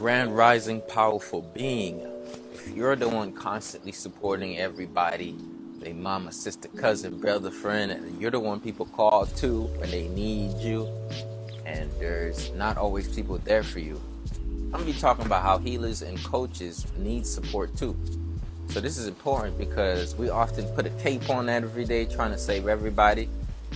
grand rising powerful being. If you're the one constantly supporting everybody, they mama, sister, cousin, brother, friend, and you're the one people call to when they need you, and there's not always people there for you. I'm gonna be talking about how healers and coaches need support too. So this is important because we often put a cape on that every day trying to save everybody,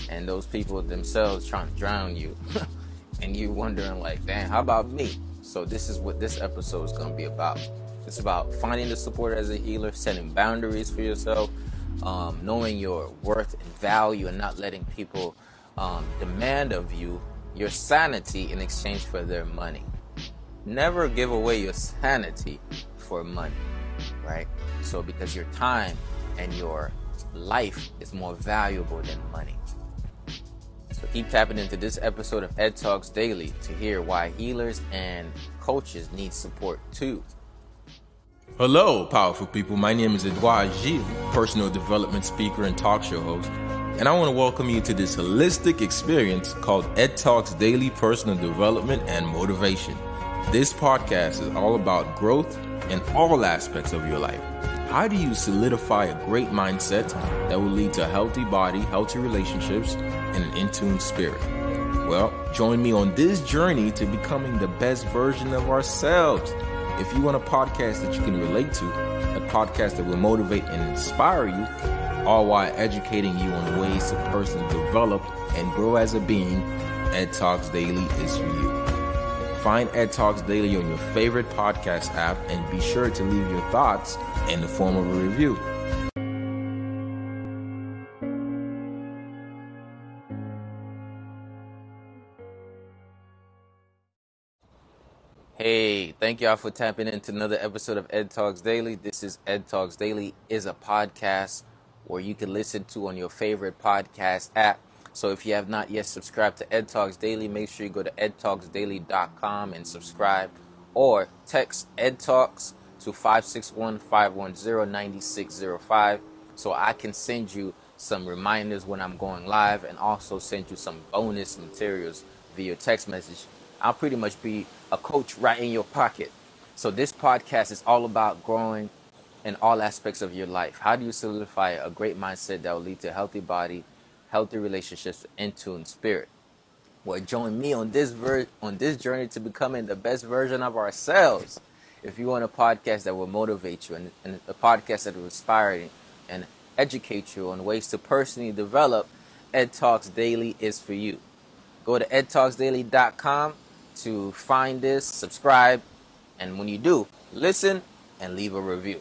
and those people themselves trying to drown you. and you wondering like, damn, how about me? So this is what this episode is going to be about. It's about finding the support as a healer, setting boundaries for yourself, um, knowing your worth and value, and not letting people um, demand of you your sanity in exchange for their money. Never give away your sanity for money, right? So because your time and your life is more valuable than money. So keep tapping into this episode of Ed Talks Daily to hear why healers and coaches need support too. Hello, powerful people. My name is Edouard Gilles, personal development speaker and talk show host. And I want to welcome you to this holistic experience called Ed Talks Daily Personal Development and Motivation. This podcast is all about growth in all aspects of your life. How do you solidify a great mindset that will lead to a healthy body, healthy relationships, and an in tune spirit? Well, join me on this journey to becoming the best version of ourselves. If you want a podcast that you can relate to, a podcast that will motivate and inspire you, all while educating you on ways to personally develop and grow as a being, Ed Talks Daily is for you. Find Ed Talks Daily on your favorite podcast app and be sure to leave your thoughts in the form of a review. Thank y'all for tapping into another episode of Ed Talks Daily. This is Ed Talks Daily is a podcast where you can listen to on your favorite podcast app. So if you have not yet subscribed to Ed Talks Daily, make sure you go to edtalksdaily.com and subscribe or text Ed Talks to 561-510-9605 so I can send you some reminders when I'm going live and also send you some bonus materials via text message. I'll pretty much be a coach right in your pocket. So this podcast is all about growing in all aspects of your life. How do you solidify a great mindset that will lead to a healthy body, healthy relationships, and tune spirit? Well, join me on this ver- on this journey to becoming the best version of ourselves. If you want a podcast that will motivate you and, and a podcast that will inspire you and educate you on ways to personally develop, Ed Talks Daily is for you. Go to edtalksdaily.com to find this, subscribe, and when you do, listen and leave a review.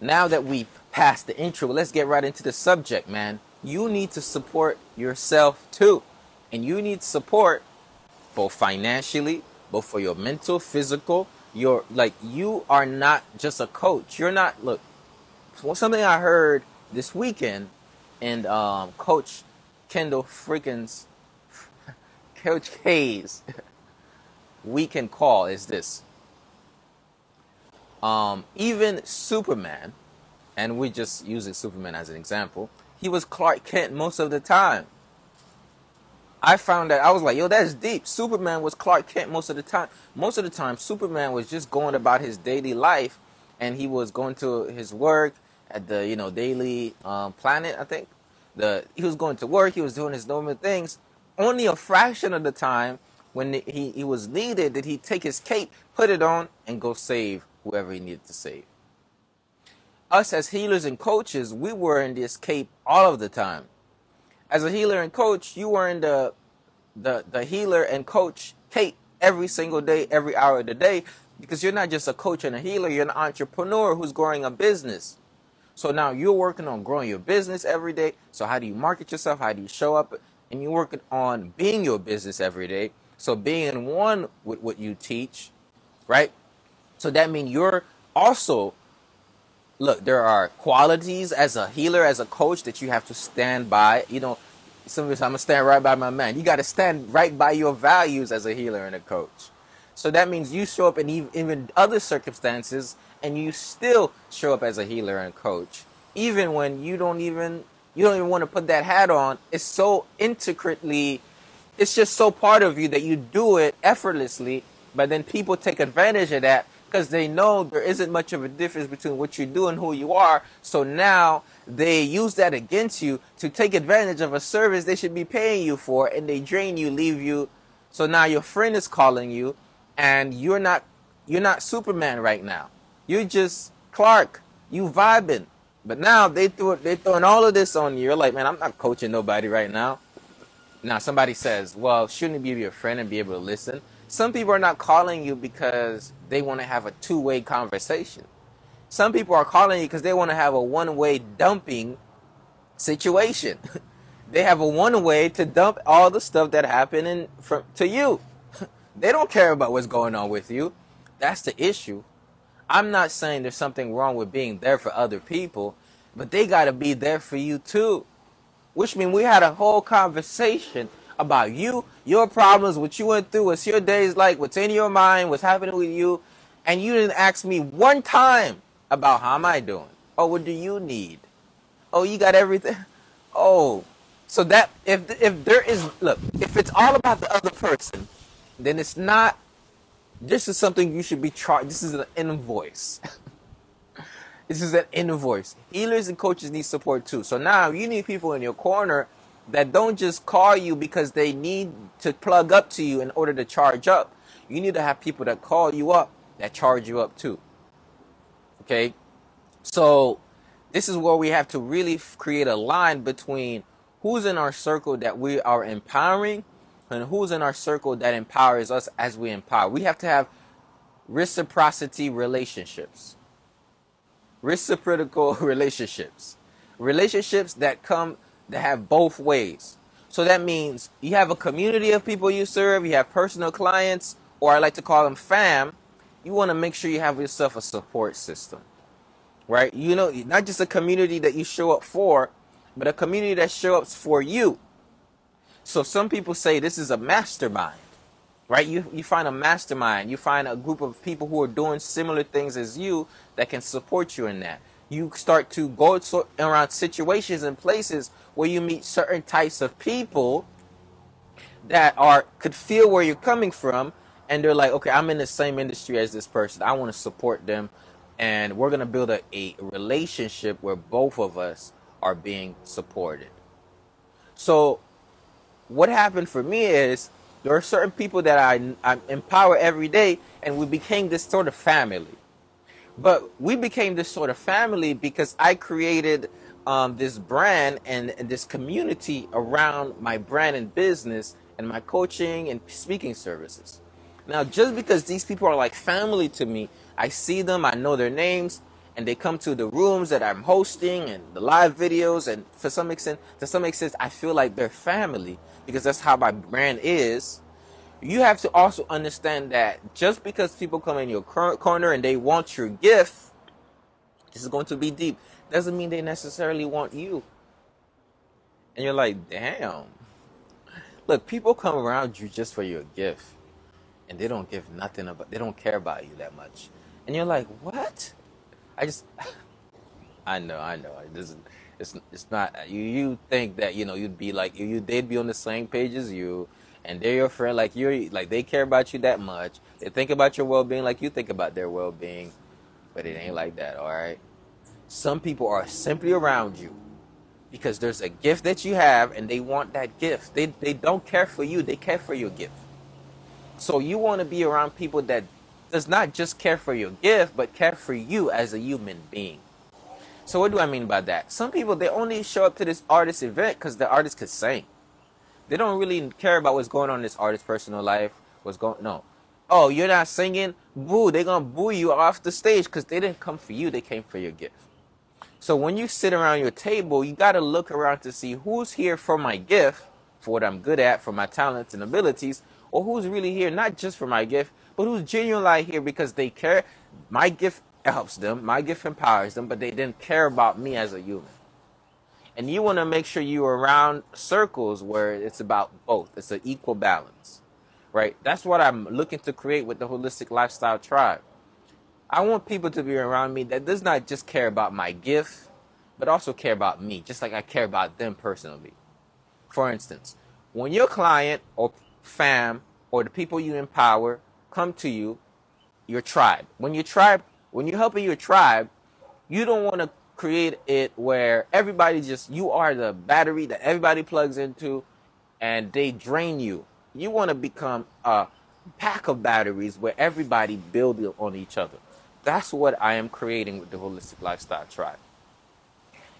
Now that we've passed the intro, let's get right into the subject, man. You need to support yourself too. And you need support both financially, both for your mental, physical, your like you are not just a coach. You're not look something I heard this weekend and um, coach Kendall Freakins Coach K's weekend call is this. Um, even Superman, and we just using Superman as an example, he was Clark Kent most of the time. I found that I was like, yo, that's deep. Superman was Clark Kent most of the time. Most of the time, Superman was just going about his daily life, and he was going to his work at the you know Daily um, Planet, I think. The he was going to work, he was doing his normal things, only a fraction of the time when he, he was needed did he take his cape, put it on, and go save whoever he needed to save. Us as healers and coaches, we were in this cape all of the time. As a healer and coach, you were in the the, the healer and coach cape every single day, every hour of the day, because you're not just a coach and a healer, you're an entrepreneur who's growing a business. So now you're working on growing your business every day. So how do you market yourself? How do you show up? And you're working on being your business every day. So being in one with what you teach, right? So that means you're also look, there are qualities as a healer, as a coach that you have to stand by. You know, some of us I'm gonna stand right by my man. You gotta stand right by your values as a healer and a coach. So that means you show up in even other circumstances and you still show up as a healer and coach. Even when you don't even you don't even want to put that hat on. It's so intricately, it's just so part of you that you do it effortlessly But then people take advantage of that because they know there isn't much of a difference between what you do and who you are. So now they use that against you to take advantage of a service they should be paying you for and they drain you, leave you. So now your friend is calling you and you're not you're not Superman right now. You're just Clark. You vibing. But now they threw they throwing all of this on you. You're like, man, I'm not coaching nobody right now. Now somebody says, well, shouldn't you be your friend and be able to listen? Some people are not calling you because they want to have a two-way conversation. Some people are calling you because they want to have a one-way dumping situation. they have a one-way to dump all the stuff that happened in, from, to you. they don't care about what's going on with you. That's the issue. I'm not saying there's something wrong with being there for other people, but they got to be there for you too. Which means we had a whole conversation about you, your problems, what you went through, what's your days like, what's in your mind, what's happening with you, and you didn't ask me one time about how am I doing? Oh, what do you need? Oh, you got everything. Oh, so that if if there is look, if it's all about the other person, then it's not. This is something you should be charged. This is an invoice. this is an invoice. Healers and coaches need support too. So now you need people in your corner that don't just call you because they need to plug up to you in order to charge up. You need to have people that call you up that charge you up too. Okay? So this is where we have to really create a line between who's in our circle that we are empowering and who's in our circle that empowers us as we empower. We have to have reciprocity relationships. Reciprocal relationships. Relationships that come that have both ways. So that means you have a community of people you serve, you have personal clients, or I like to call them fam. You want to make sure you have yourself a support system, right? You know, not just a community that you show up for, but a community that shows up for you. So some people say this is a mastermind, right? You, you find a mastermind, you find a group of people who are doing similar things as you that can support you in that. You start to go around situations and places where you meet certain types of people that are could feel where you're coming from and they're like okay i'm in the same industry as this person i want to support them and we're going to build a, a relationship where both of us are being supported so what happened for me is there are certain people that I, I empower every day and we became this sort of family but we became this sort of family because i created um, this brand and, and this community around my brand and business and my coaching and speaking services. Now, just because these people are like family to me, I see them, I know their names, and they come to the rooms that I'm hosting and the live videos, and for some extent, to some extent, I feel like they're family because that's how my brand is. You have to also understand that just because people come in your corner and they want your gift, this is going to be deep doesn't mean they necessarily want you. And you're like, damn. Look, people come around you just for your gift. And they don't give nothing about they don't care about you that much. And you're like, what? I just I know, I know. It doesn't it's it's not you you think that, you know, you'd be like you they'd be on the same page as you and they're your friend like you're like they care about you that much. They think about your well being like you think about their well being. But it ain't like that, all right? Some people are simply around you because there's a gift that you have and they want that gift. They, they don't care for you, they care for your gift. So you want to be around people that does not just care for your gift, but care for you as a human being. So what do I mean by that? Some people they only show up to this artist event because the artist could sing. They don't really care about what's going on in this artist's personal life. What's going no. Oh, you're not singing? Boo! They're gonna boo you off the stage because they didn't come for you. They came for your gift. So when you sit around your table, you got to look around to see who's here for my gift, for what I'm good at, for my talents and abilities, or who's really here not just for my gift, but who's genuinely here because they care. My gift helps them, my gift empowers them, but they didn't care about me as a human. And you want to make sure you're around circles where it's about both. It's an equal balance, right? That's what I'm looking to create with the Holistic Lifestyle Tribe. I want people to be around me that does not just care about my gift, but also care about me, just like I care about them personally. For instance, when your client or fam or the people you empower come to you, your tribe. When your tribe, when you're helping your tribe, you don't want to create it where everybody just you are the battery that everybody plugs into and they drain you. You want to become a pack of batteries where everybody build on each other. That's what I am creating with the Holistic Lifestyle Tribe.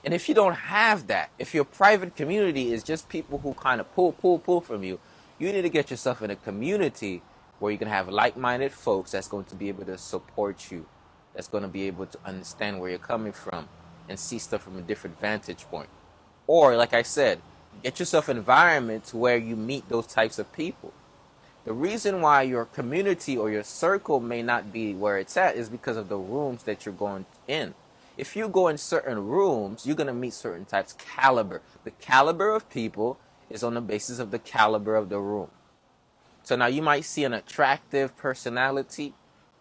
And if you don't have that, if your private community is just people who kind of pull, pull, pull from you, you need to get yourself in a community where you can have like minded folks that's going to be able to support you, that's going to be able to understand where you're coming from and see stuff from a different vantage point. Or, like I said, get yourself environments where you meet those types of people. The reason why your community or your circle may not be where it's at is because of the rooms that you're going in. If you go in certain rooms, you're going to meet certain types caliber. The caliber of people is on the basis of the caliber of the room. So now you might see an attractive personality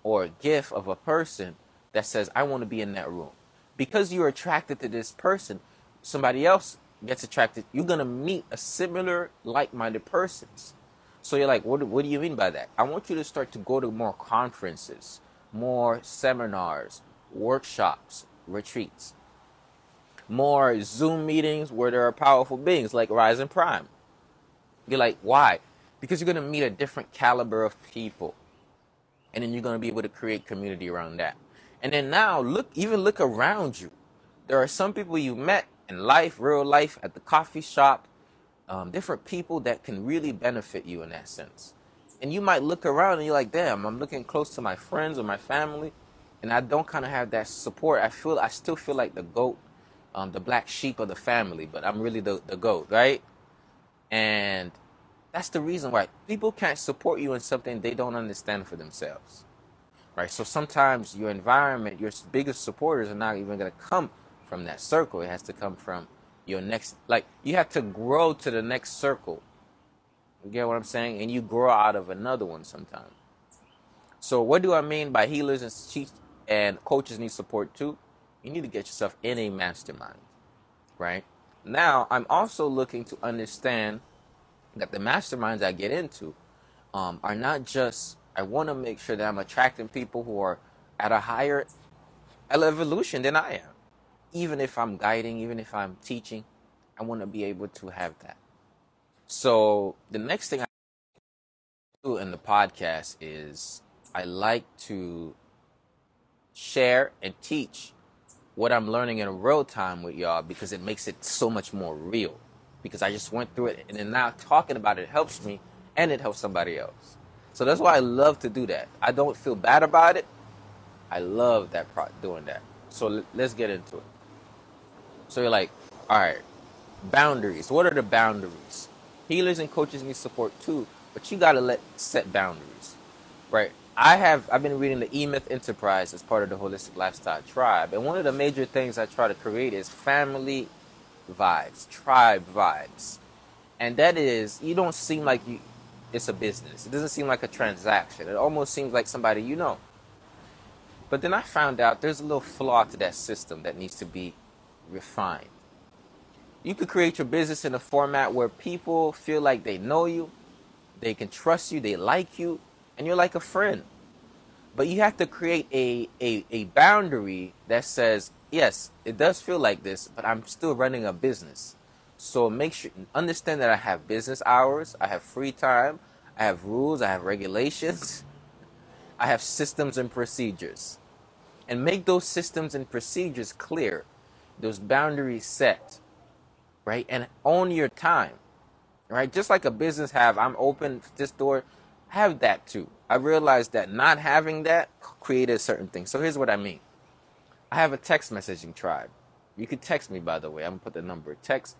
or a gift of a person that says, I want to be in that room. Because you're attracted to this person, somebody else gets attracted. You're going to meet a similar, like minded persons. So you're like, what, what do you mean by that? I want you to start to go to more conferences, more seminars, workshops, retreats, more Zoom meetings where there are powerful beings like Rising Prime. You're like, why? Because you're going to meet a different caliber of people. And then you're going to be able to create community around that. And then now, look, even look around you. There are some people you met in life, real life, at the coffee shop, um, different people that can really benefit you in that sense. And you might look around and you're like, damn, I'm looking close to my friends or my family, and I don't kind of have that support. I feel, I still feel like the goat, um, the black sheep of the family, but I'm really the, the goat, right? And that's the reason why people can't support you in something they don't understand for themselves, right? So sometimes your environment, your biggest supporters are not even going to come from that circle. It has to come from your next like you have to grow to the next circle. You get what i'm saying? And you grow out of another one sometimes. So what do i mean by healers and and coaches need support too? You need to get yourself in a mastermind right? Now i'm also looking to understand that the masterminds i get into um, are not just i want to make sure that i'm attracting people who are at a higher evolution than i am even if I'm guiding, even if I'm teaching, I want to be able to have that. So the next thing I do in the podcast is I like to share and teach what I'm learning in real time with y'all because it makes it so much more real. Because I just went through it and then now talking about it helps me and it helps somebody else. So that's why I love to do that. I don't feel bad about it. I love that pro- doing that. So let's get into it. So you're like, all right, boundaries. What are the boundaries? Healers and coaches need support too, but you gotta let set boundaries, right? I have I've been reading the E Myth Enterprise as part of the Holistic Lifestyle Tribe, and one of the major things I try to create is family vibes, tribe vibes, and that is you don't seem like you it's a business. It doesn't seem like a transaction. It almost seems like somebody you know. But then I found out there's a little flaw to that system that needs to be refined. You could create your business in a format where people feel like they know you, they can trust you, they like you, and you're like a friend. But you have to create a, a, a boundary that says, yes, it does feel like this, but I'm still running a business. So make sure understand that I have business hours, I have free time, I have rules, I have regulations, I have systems and procedures. And make those systems and procedures clear those boundaries set, right? And own your time, right? Just like a business have, I'm open this door, have that too. I realized that not having that created certain things. So here's what I mean. I have a text messaging tribe. You can text me, by the way. I'm gonna put the number. Text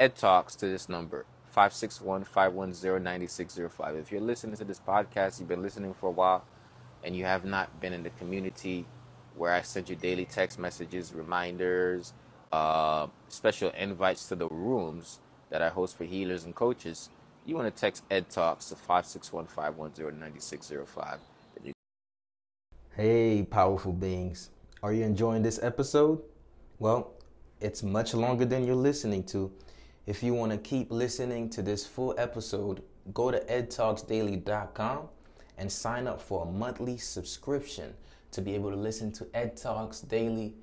Ed Talks to this number 561-510-9605. If you're listening to this podcast, you've been listening for a while, and you have not been in the community where I send you daily text messages, reminders, uh, special invites to the rooms that I host for healers and coaches, you want to text Ed Talks to 561 510 9605. Hey, powerful beings. Are you enjoying this episode? Well, it's much longer than you're listening to. If you want to keep listening to this full episode, go to edtalksdaily.com and sign up for a monthly subscription to be able to listen to Ed Talks daily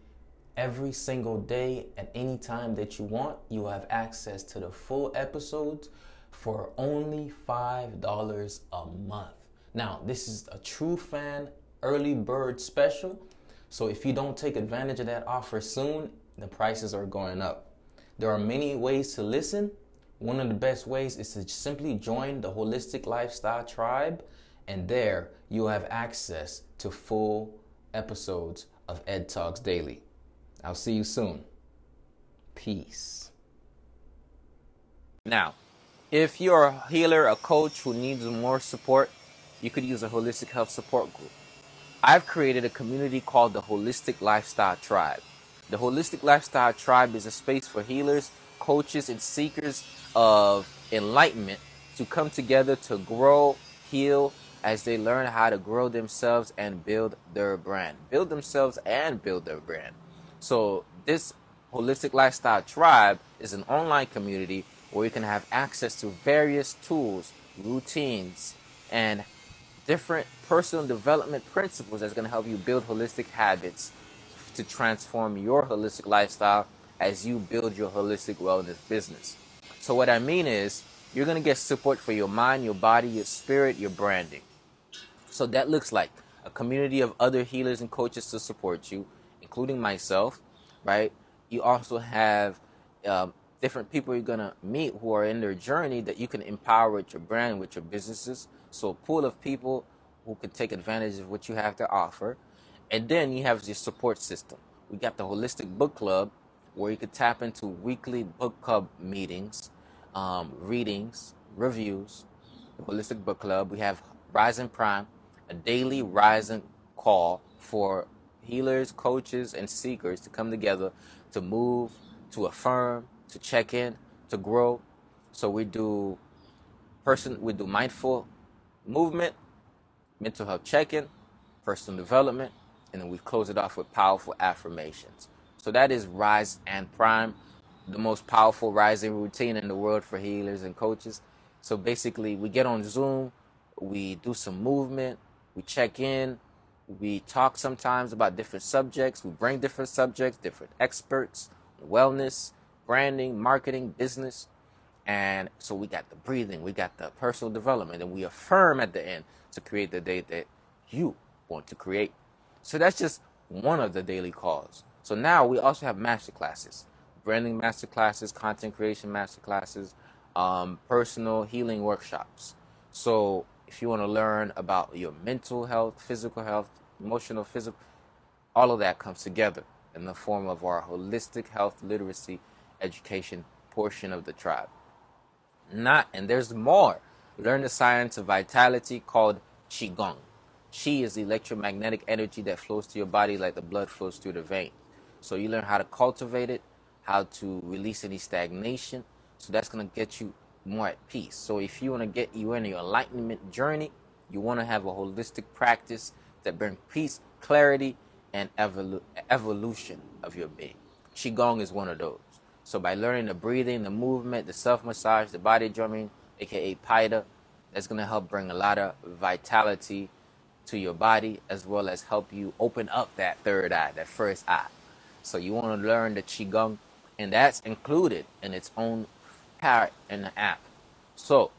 every single day at any time that you want. You have access to the full episodes for only $5 a month. Now, this is a true fan early bird special. So if you don't take advantage of that offer soon, the prices are going up. There are many ways to listen. One of the best ways is to simply join the Holistic Lifestyle Tribe, and there you'll have access to full episodes of Ed Talks Daily. I'll see you soon. Peace. Now, if you're a healer, a coach who needs more support, you could use a holistic health support group. I've created a community called the Holistic Lifestyle Tribe. The Holistic Lifestyle Tribe is a space for healers, coaches, and seekers of enlightenment to come together to grow, heal, as they learn how to grow themselves and build their brand. Build themselves and build their brand. So, this Holistic Lifestyle Tribe is an online community where you can have access to various tools, routines, and different personal development principles that's going to help you build holistic habits to transform your holistic lifestyle as you build your holistic wellness business. So, what I mean is, you're going to get support for your mind, your body, your spirit, your branding. So, that looks like a community of other healers and coaches to support you, including myself, right? You also have um, different people you're going to meet who are in their journey that you can empower with your brand, with your businesses. So, a pool of people who can take advantage of what you have to offer. And then you have your support system. We got the Holistic Book Club, where you can tap into weekly book club meetings, um, readings, reviews. The Holistic Book Club. We have Rising Prime, a daily rising call for healers, coaches, and seekers to come together to move, to affirm, to check in, to grow. So we do person we do mindful movement, mental health check-in, personal development, and then we close it off with powerful affirmations. So that is Rise and Prime, the most powerful rising routine in the world for healers and coaches. So basically, we get on Zoom, we do some movement, we check in, we talk sometimes about different subjects, we bring different subjects, different experts, wellness, branding, marketing, business. And so we got the breathing, we got the personal development, and we affirm at the end to create the day that you want to create. So that's just one of the daily calls. So now we also have master classes, branding master classes, content creation master classes, um, personal healing workshops. So if you want to learn about your mental health, physical health, emotional, physical, all of that comes together in the form of our holistic health literacy education portion of the tribe. Not, and there's more. Learn the science of vitality called Qigong. Qi is the electromagnetic energy that flows to your body like the blood flows through the vein. So you learn how to cultivate it, how to release any stagnation. So that's going to get you more at peace. So if you want to get you in your enlightenment journey, you want to have a holistic practice that brings peace, clarity, and evolu- evolution of your being. Qigong is one of those. So by learning the breathing, the movement, the self massage, the body drumming, aka Paida, that's to help bring a lot of vitality to your body as well as help you open up that third eye, that first eye. So you want to learn the Qigong, and that's included in its own part in the app. So,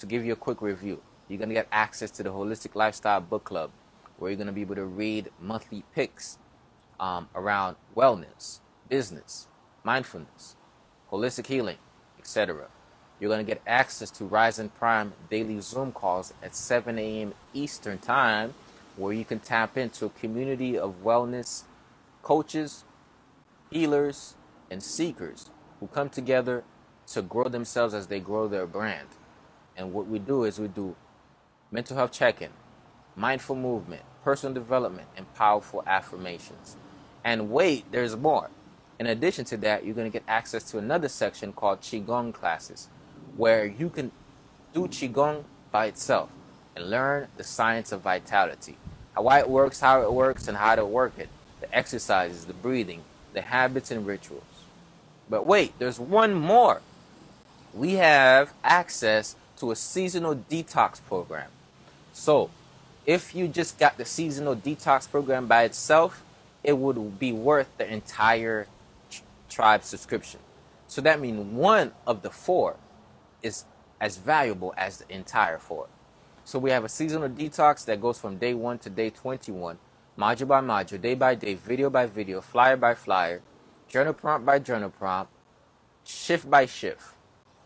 to give you a quick review, you're going to get access to the Holistic Lifestyle Book Club, where you're going to be able to read monthly picks um, around wellness, business, mindfulness, holistic healing, etc. You're going to get access to Rising Prime daily Zoom calls at 7 a.m. Eastern Time, where you can tap into a community of wellness coaches, healers, and seekers who come together to grow themselves as they grow their brand. And what we do is we do mental health check in, mindful movement, personal development, and powerful affirmations. And wait, there's more. In addition to that, you're going to get access to another section called Qigong classes where you can do Qigong by itself and learn the science of vitality. How it works, how it works, and how to work it. The exercises, the breathing, the habits and rituals. But wait, there's one more. We have access to a seasonal detox program. So, If you just got the seasonal detox program by itself, it would be worth the entire tribe subscription. So that means one of the four is as valuable as the entire four. So we have a seasonal detox that goes from day one to day 21, module by module, day by day, video by video, flyer by flyer, journal prompt by journal prompt, shift by shift.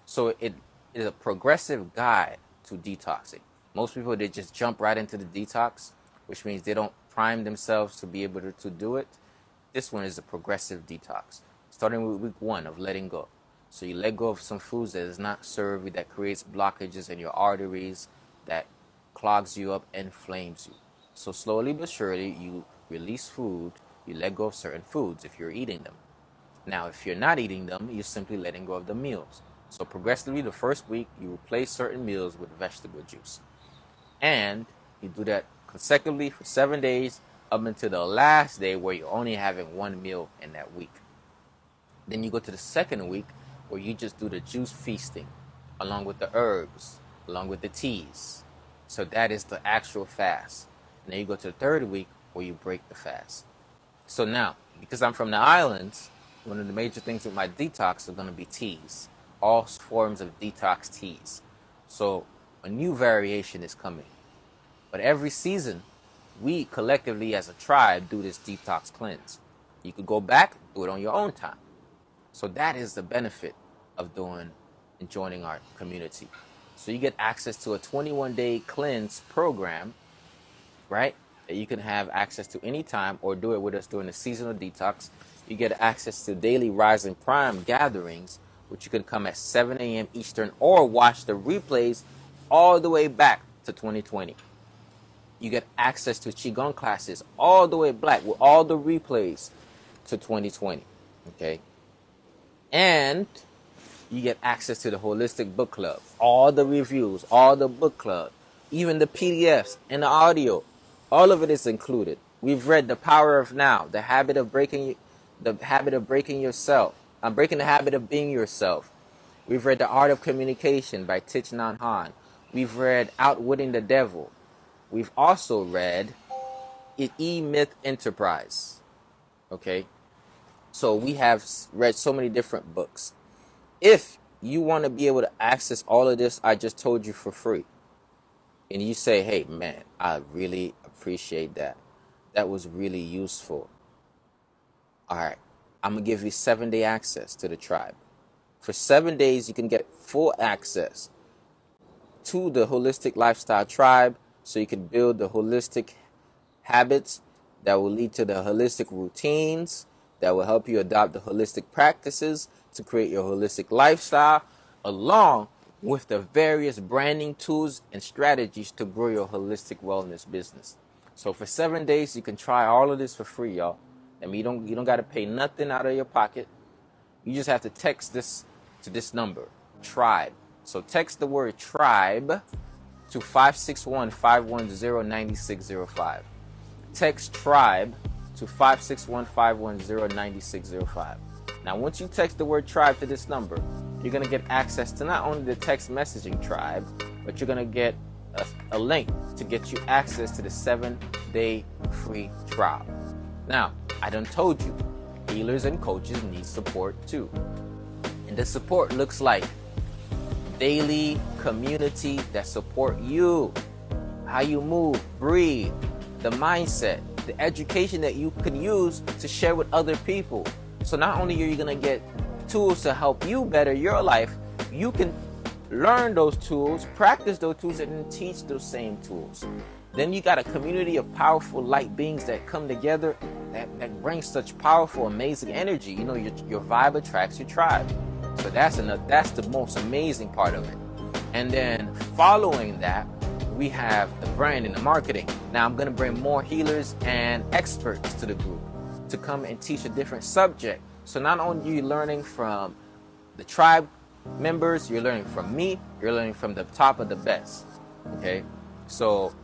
So it is a progressive guide to detoxing. Most people they just jump right into the detox, which means they don't prime themselves to be able to, to do it. This one is a progressive detox, starting with week one of letting go. So you let go of some foods that does not serve you, that creates blockages in your arteries, that clogs you up, inflames you. So slowly but surely, you release food, you let go of certain foods if you're eating them. Now, if you're not eating them, you're simply letting go of the meals. So progressively, the first week, you replace certain meals with vegetable juice. And you do that consecutively for seven days up until the last day where you're only having one meal in that week. Then you go to the second week where you just do the juice feasting along with the herbs, along with the teas. So that is the actual fast. And then you go to the third week where you break the fast. So now, because I'm from the islands, one of the major things with my detox are going to be teas, all forms of detox teas. So a new variation is coming. But every season, we collectively as a tribe do this detox cleanse. You could go back, do it on your own time. So that is the benefit of doing and joining our community. So you get access to a 21 day cleanse program, right? That you can have access to anytime or do it with us during the seasonal detox. You get access to daily Rising Prime gatherings, which you can come at 7 a.m. Eastern or watch the replays all the way back to 2020. You get access to Qigong classes all the way back with all the replays to 2020. Okay. And you get access to the Holistic Book Club, all the reviews, all the book club, even the PDFs and the audio. All of it is included. We've read The Power of Now, The Habit of Breaking the Habit of Breaking Yourself. I'm breaking the habit of being yourself. We've read The Art of Communication by Thich Nhat. We've read Outwitting the Devil. We've also read E Myth Enterprise. Okay? So we have read so many different books. If you want to be able to access all of this I just told you for free, and you say, hey, man, I really appreciate that. That was really useful. All right, I'm going to give you seven day access to the tribe. For seven days, you can get full access to the holistic lifestyle tribe so you can build the holistic habits that will lead to the holistic routines that will help you adopt the holistic practices to create your holistic lifestyle along with the various branding tools and strategies to grow your holistic wellness business. So for 7 days you can try all of this for free, y'all. I mean, you don't you don't got to pay nothing out of your pocket. You just have to text this to this number, tribe. So text the word tribe to 561-510-9605. Text tribe to 561-510-9605. Now, once you text the word tribe to this number, you're going to get access to not only the text messaging tribe, but you're going to get a, a link to get you access to the seven day free trial. Now, I done told you, healers and coaches need support too. And the support looks like daily community that support you, how you move, breathe, the mindset, the education that you can use to share with other people. So not only are you going to get tools to help you better your life, you can learn those tools, practice those tools, and teach those same tools. Then you got a community of powerful light beings that come together that, that bring such powerful, amazing energy. You know, your, your vibe attracts your tribe. So that's enough, that's the most amazing part of it. And then following that, we have the brand and the marketing. Now I'm going to bring more healers and experts to the group to come and teach a different subject. So not only are you learning from the tribe members, you're learning from me, you're learning from the top of the best. Okay? So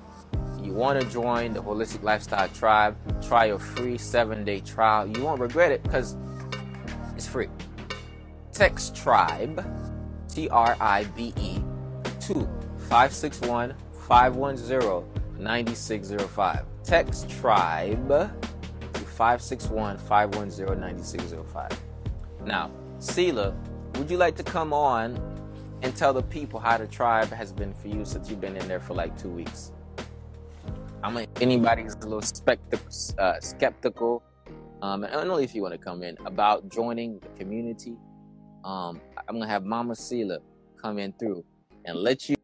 you want to join the Holistic Lifestyle Tribe, try your free seven day trial. You won't regret it because it's free. Text Tribe, T R I B E, to 561 510 9605. Text tribe to 561 510 9605. Now, Sela, would you like to come on and tell the people how the tribe has been for you since you've been in there for like two weeks? I'm like, anybody's a little spectac- uh, skeptical, um, and only if you want to come in about joining the community. Um, I'm gonna have Mama Sela come in through and let you